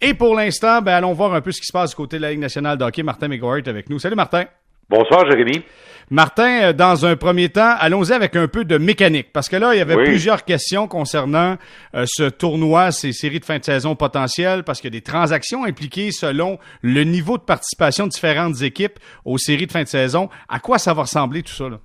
Et pour l'instant, ben, allons voir un peu ce qui se passe du côté de la Ligue nationale de hockey. Martin McGuire est avec nous. Salut Martin. Bonsoir, Jérémy. Martin, euh, dans un premier temps, allons-y avec un peu de mécanique, parce que là, il y avait plusieurs questions concernant euh, ce tournoi, ces séries de fin de saison potentielles, parce qu'il y a des transactions impliquées selon le niveau de participation de différentes équipes aux séries de fin de saison. À quoi ça va ressembler tout ça? Là?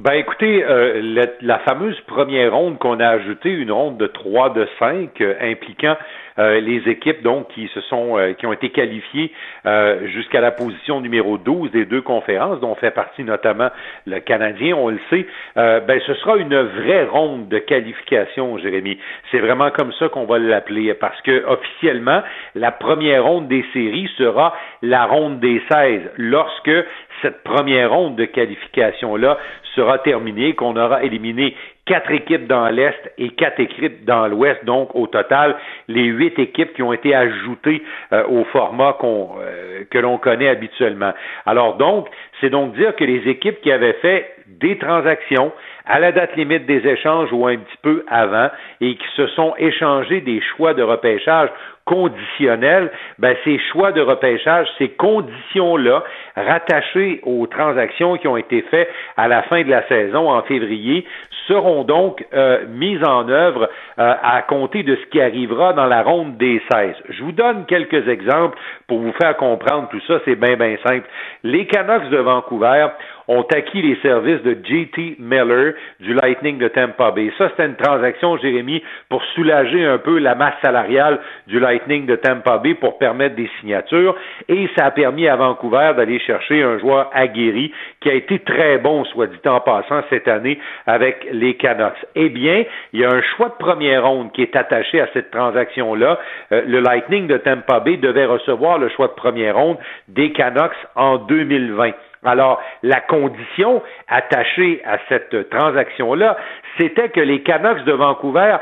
Ben écoutez, euh, la, fameuse première ronde qu'on a ajoutée, une ronde de 3 de 5, impliquant euh, les équipes donc qui se sont euh, qui ont été qualifiées euh, jusqu'à la position numéro 12 des deux conférences, dont fait partie notamment le Canadien, on le sait, ben ce sera une vraie ronde de qualification, Jérémy. C'est vraiment comme ça qu'on va l'appeler, parce que officiellement, la première ronde des séries sera la ronde des 16, lorsque cette première ronde de qualification-là sera terminée, qu'on aura éliminé quatre équipes dans l'Est et quatre équipes dans l'Ouest, donc au total, les huit équipes qui ont été ajoutées euh, au format euh, que l'on connaît habituellement. Alors donc, c'est donc dire que les équipes qui avaient fait des transactions à la date limite des échanges ou un petit peu avant et qui se sont échangés des choix de repêchage conditionnels, ben ces choix de repêchage, ces conditions-là, rattachées aux transactions qui ont été faites à la fin de la saison en février, seront donc euh, mises en œuvre euh, à compter de ce qui arrivera dans la ronde des 16. Je vous donne quelques exemples pour vous faire comprendre tout ça, c'est bien, bien simple. Les Canucks de Vancouver ont acquis les services de JT Miller du Lightning de Tampa Bay. Ça, c'était une transaction, Jérémy, pour soulager un peu la masse salariale du Lightning de Tampa Bay pour permettre des signatures. Et ça a permis à Vancouver d'aller chercher un joueur aguerri qui a été très bon, soit dit en passant, cette année avec les Canucks. Eh bien, il y a un choix de première ronde qui est attaché à cette transaction-là. Euh, le Lightning de Tampa Bay devait recevoir le choix de première ronde des Canucks en 2020. Alors, la condition attachée à cette transaction-là, c'était que les Canucks de Vancouver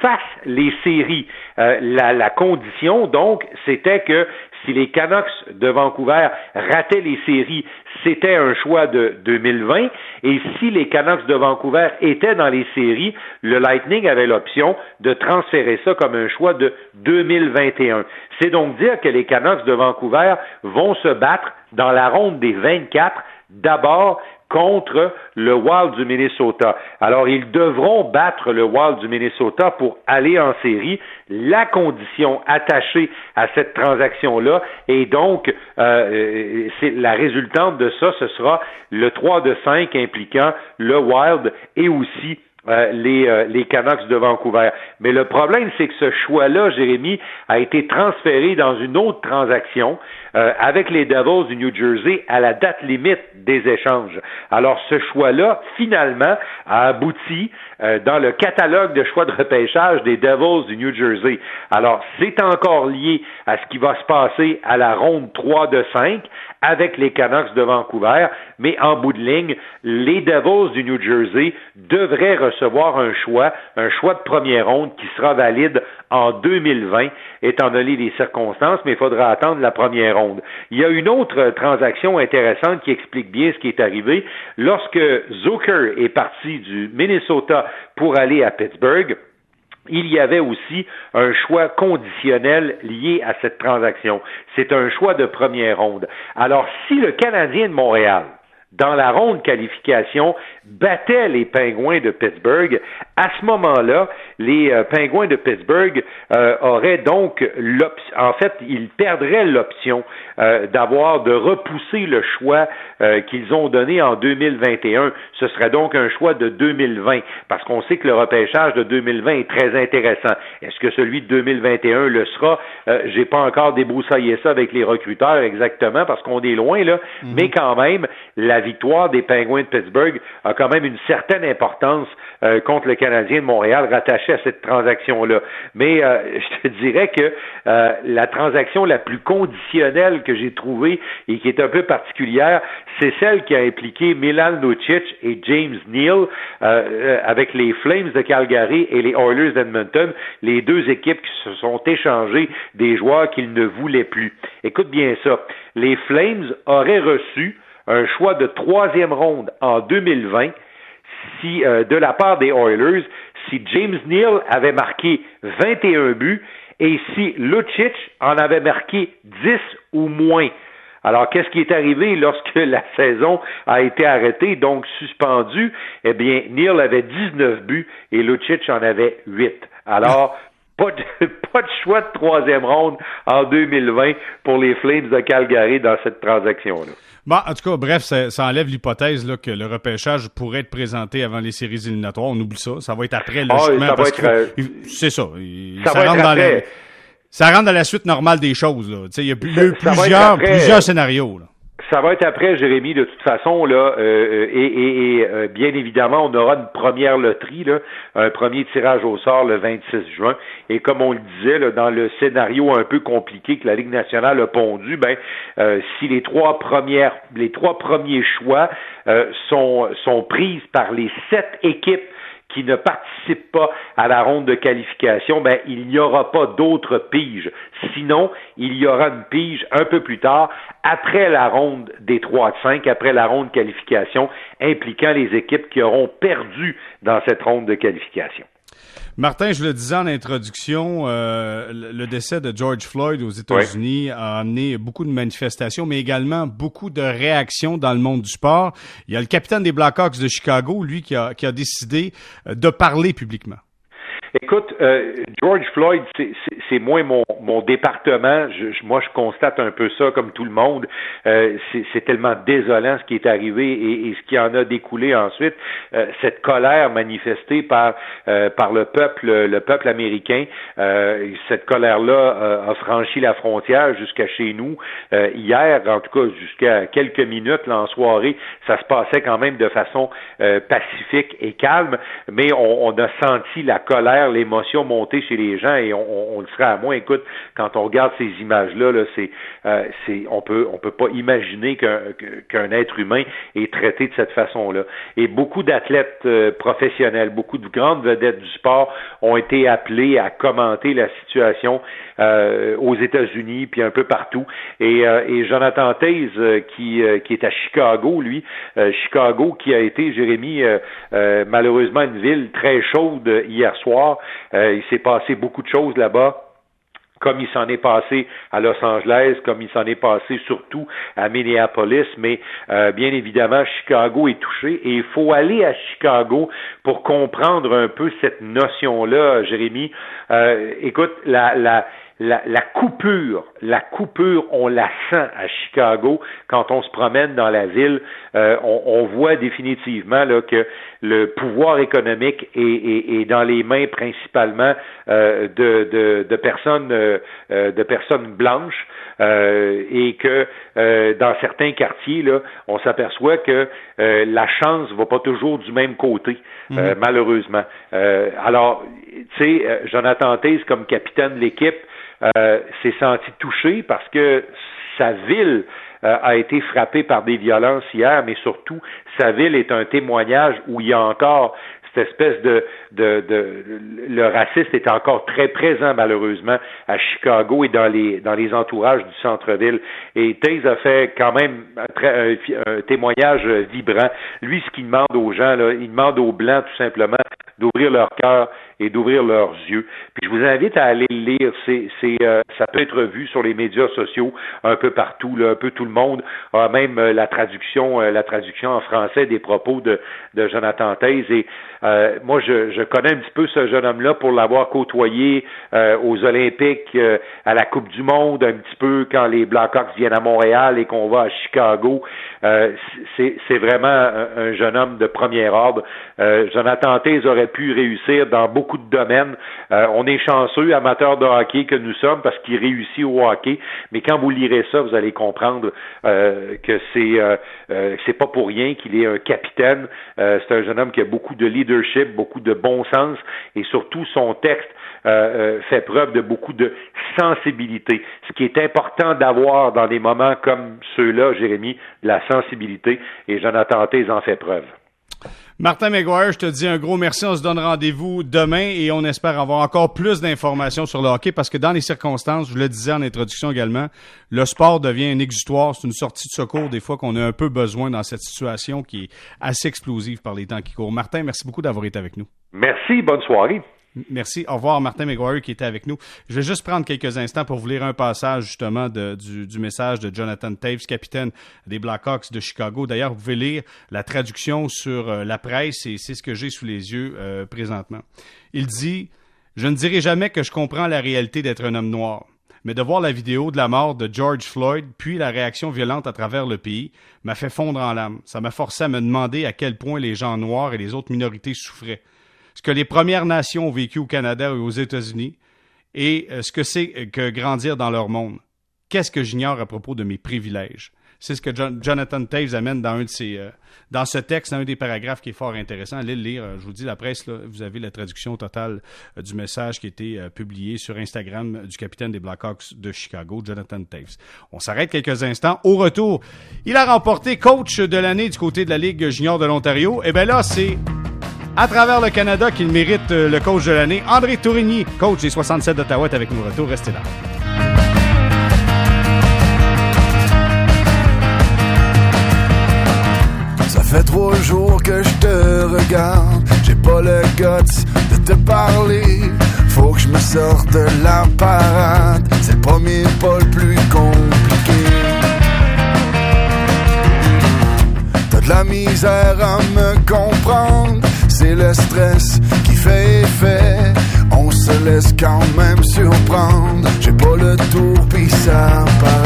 fassent les séries. Euh, la, condition, donc, c'était que si les Canucks de Vancouver rataient les séries, c'était un choix de 2020. Et si les Canucks de Vancouver étaient dans les séries, le Lightning avait l'option de transférer ça comme un choix de 2021. C'est donc dire que les Canucks de Vancouver vont se battre dans la ronde des 24 d'abord contre le Wild du Minnesota. Alors, ils devront battre le Wild du Minnesota pour aller en série. La condition attachée à cette transaction-là, et donc, euh, c'est la résultante de ça, ce sera le 3 de 5 impliquant le Wild et aussi euh, les, euh, les Canucks de Vancouver. Mais le problème, c'est que ce choix-là, Jérémy, a été transféré dans une autre transaction euh, avec les Devils du New Jersey à la date limite des échanges. Alors, ce choix-là, finalement, a abouti dans le catalogue de choix de repêchage des Devils du New Jersey. Alors, c'est encore lié à ce qui va se passer à la ronde 3 de 5 avec les Canucks de Vancouver, mais en bout de ligne, les Devils du New Jersey devraient recevoir un choix, un choix de première ronde qui sera valide en 2020, étant donné les circonstances, mais il faudra attendre la première ronde. Il y a une autre transaction intéressante qui explique bien ce qui est arrivé. Lorsque Zucker est parti du Minnesota pour aller à Pittsburgh, il y avait aussi un choix conditionnel lié à cette transaction. C'est un choix de première ronde. Alors, si le Canadien de Montréal, dans la ronde qualification, battait les Pingouins de Pittsburgh, à ce moment-là, les euh, Pingouins de Pittsburgh euh, auraient donc l'option, en fait, ils perdraient l'option euh, d'avoir de repousser le choix qu'ils ont donné en 2021. Ce serait donc un choix de 2020, parce qu'on sait que le repêchage de 2020 est très intéressant. Est-ce que celui de 2021 le sera? J'ai pas encore débroussaillé ça avec les recruteurs exactement, parce qu'on est loin là, mm-hmm. mais quand même, la victoire des Pingouins de Pittsburgh a quand même une certaine importance euh, contre le Canadien de Montréal rattaché à cette transaction-là. Mais euh, je te dirais que euh, la transaction la plus conditionnelle que j'ai trouvée et qui est un peu particulière, c'est celle qui a impliqué Milan Lucic et James Neal avec les Flames de Calgary et les Oilers d'Edmonton, les deux équipes qui se sont échangées des joueurs qu'ils ne voulaient plus. Écoute bien ça. Les Flames auraient reçu un choix de troisième ronde en 2020 si, euh, de la part des Oilers si James Neal avait marqué 21 buts et si Lucic en avait marqué 10 ou moins. Alors, qu'est-ce qui est arrivé lorsque la saison a été arrêtée, donc suspendue? Eh bien, Neil avait 19 buts et Lucic en avait 8. Alors, pas de, pas de choix de troisième ronde en 2020 pour les Flames de Calgary dans cette transaction-là. Bon, en tout cas, bref, ça, enlève l'hypothèse que le repêchage pourrait être présenté avant les séries éliminatoires. On oublie ça. Ça va être après, le Ah, c'est ça. Ça, rentre dans la, ça rentre dans la suite normale des choses. Il y a plusieurs, plusieurs scénarios. Là ça va être après, Jérémy, de toute façon, là, euh, euh, et, euh, bien évidemment, on aura une première loterie, là, un premier tirage au sort le 26 juin. Et comme on le disait, dans le scénario un peu compliqué que la Ligue nationale a pondu, ben, si les trois premières, les trois premiers choix sont, sont prises par les sept équipes qui ne participent pas à la ronde de qualification, ben, il n'y aura pas d'autres piges. Sinon, il y aura une pige un peu plus tard, après la ronde des 3 de 5, après la ronde de qualification, impliquant les équipes qui auront perdu dans cette ronde de qualification. Martin, je le disais en introduction, euh, le décès de George Floyd aux États-Unis a amené beaucoup de manifestations, mais également beaucoup de réactions dans le monde du sport. Il y a le capitaine des Blackhawks de Chicago, lui, qui a, qui a décidé euh, de parler publiquement. Écoute, euh, George Floyd, c'est moins mon, mon département. Je, moi, je constate un peu ça comme tout le monde. Euh, c'est tellement désolant ce qui est arrivé et, et, ce qui en a découlé ensuite. Euh, cette colère manifestée par euh, par le peuple, le peuple américain. Euh, cette colère-là a franchi la frontière jusqu'à chez nous hier, en tout cas jusqu'à quelques minutes là, en soirée. Ça se passait quand même de façon pacifique et calme, mais on, on a senti la colère l'émotion monter chez les gens et on, le serait à moins. Écoute, quand on regarde ces images-là, là, c'est, euh, c'est, on peut, on peut pas imaginer qu'un, qu'un être humain est traité de cette façon-là. Et beaucoup d'athlètes euh, professionnels, beaucoup de grandes vedettes du sport ont été appelés à commenter la situation euh, aux États-Unis puis un peu partout. Et, et Jonathan Taze, qui, qui est à Chicago, lui, Chicago, qui a été, Jérémy, malheureusement une ville très chaude hier soir euh, il s'est passé beaucoup de choses là-bas comme il s'en est passé à Los Angeles, comme il s'en est passé surtout à Minneapolis, mais euh, bien évidemment, Chicago est touché et il faut aller à Chicago pour comprendre un peu cette notion-là, Jérémy. Euh, écoute, la, la, la, la, coupure, la coupure, on la sent à Chicago quand on se promène dans la ville. Euh, on, on, voit définitivement là, que le pouvoir économique est, est, est dans les mains principalement euh, de, de, de, personnes euh, de personnes blanches et que dans certains quartiers là, on s'aperçoit que la chance va pas toujours du même côté, mhm. malheureusement. alors, tu sais, Jonathan Taze comme capitaine de l'équipe euh, s'est senti touché parce que sa ville euh, a été frappée par des violences hier, mais surtout, sa ville est un témoignage où il y a encore cette espèce de, de, de, le racisme est encore très présent malheureusement à Chicago et dans les dans les entourages du centre-ville. Et Taze a fait quand même un, un, témoignage vibrant. Lui, ce qu'il demande aux gens, là, il demande aux blancs tout simplement d'ouvrir leur cœur et d'ouvrir leurs yeux. Puis je vous invite à aller le lire. C'est, c'est, euh, ça peut être vu sur les médias sociaux un peu partout. Là, un peu tout le monde a même euh, la traduction, euh, la traduction en français des propos de, de Jonathan Taze. Et moi, je, je connais un petit peu ce jeune homme-là pour l'avoir côtoyé aux Olympiques, à la Coupe du Monde, un petit peu quand les Blackhawks viennent à Montréal et qu'on va à Chicago. c'est, c'est vraiment un, jeune homme de premier ordre. Jonathan Taze aurait pu réussir dans beaucoup de domaines. Euh, on est chanceux, amateurs de hockey que nous sommes, parce qu'il réussit au hockey. Mais quand vous lirez ça, vous allez comprendre euh, que c'est euh, c'est pas pour rien qu'il est un capitaine. c'est un jeune homme qui a beaucoup de leadership, beaucoup de bon sens, et surtout son texte fait preuve de beaucoup de sensibilité. Ce qui est important d'avoir dans des moments comme ceux-là, Jérémy, de la sensibilité, et Jonathan Taze en fait preuve. Martin McGuire, je te dis un gros merci. On se donne rendez-vous demain et on espère avoir encore plus d'informations sur le hockey parce que dans les circonstances, je le disais en introduction également, le sport devient un exutoire. C'est une sortie de secours des fois qu'on a un peu besoin dans cette situation qui est assez explosive par les temps qui courent. Martin, merci beaucoup d'avoir été avec nous. Merci. Bonne soirée. Merci. Au revoir, Martin McGuire qui était avec nous. Je vais juste prendre quelques instants pour vous lire un passage justement du, message de Jonathan Taves, capitaine des Blackhawks de Chicago. D'ailleurs, vous pouvez lire la traduction sur euh, la presse et c'est ce que j'ai sous les yeux euh, présentement. Il dit Je ne dirai jamais que je comprends la réalité d'être un homme noir mais de voir la vidéo de la mort de George Floyd, puis la réaction violente à travers le pays, m'a fait fondre en larmes. Ça m'a forcé à me demander à quel point les gens noirs et les autres minorités souffraient. Ce que les Premières Nations ont vécu au Canada et aux États-Unis, et euh, ce que c'est que grandir dans leur monde. Qu'est-ce que j'ignore à propos de mes privilèges? C'est ce que Jonathan Taves amène dans un de ses, euh, dans ce texte, dans un des paragraphes qui est fort intéressant. Allez le lire. Je vous dis, la presse, là, vous avez la traduction totale euh, du message qui a été euh, publié sur Instagram du capitaine des Blackhawks de Chicago, Jonathan Taves. On s'arrête quelques instants. Au retour, il a remporté coach de l'année du côté de la Ligue junior de l'Ontario. Et eh bien là, c'est à travers le Canada qu'il mérite le coach de l'année. André Tourigny, coach des 67 d'Ottawa, est avec nous. Retour, restez là. fait trois jours que je te regarde. J'ai pas le guts de te parler. Faut que je me sorte de la parade. C'est le premier pas le plus compliqué. T'as de la misère à me comprendre. C'est le stress qui fait effet. On se laisse quand même surprendre. J'ai pas le tour pis ça paraît.